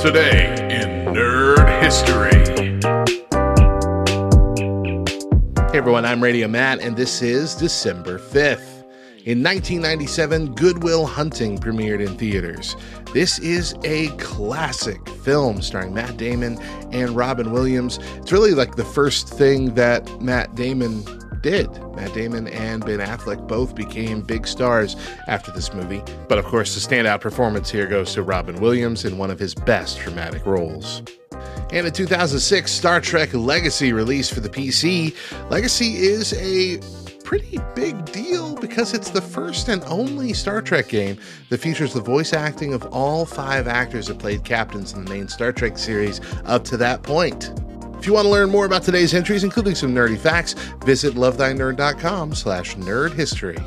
Today in Nerd History. Hey everyone, I'm Radio Matt, and this is December 5th. In 1997, Good Will Hunting premiered in theaters. This is a classic film starring Matt Damon and Robin Williams. It's really like the first thing that Matt Damon did. Matt Damon and Ben Affleck both became big stars after this movie. But of course, the standout performance here goes to Robin Williams in one of his best dramatic roles. And in 2006, Star Trek Legacy released for the PC. Legacy is a pretty big deal because it's the first and only Star Trek game that features the voice acting of all five actors that played captains in the main Star Trek series up to that point. If you want to learn more about today's entries, including some nerdy facts, visit lovethynerd.com slash nerd history.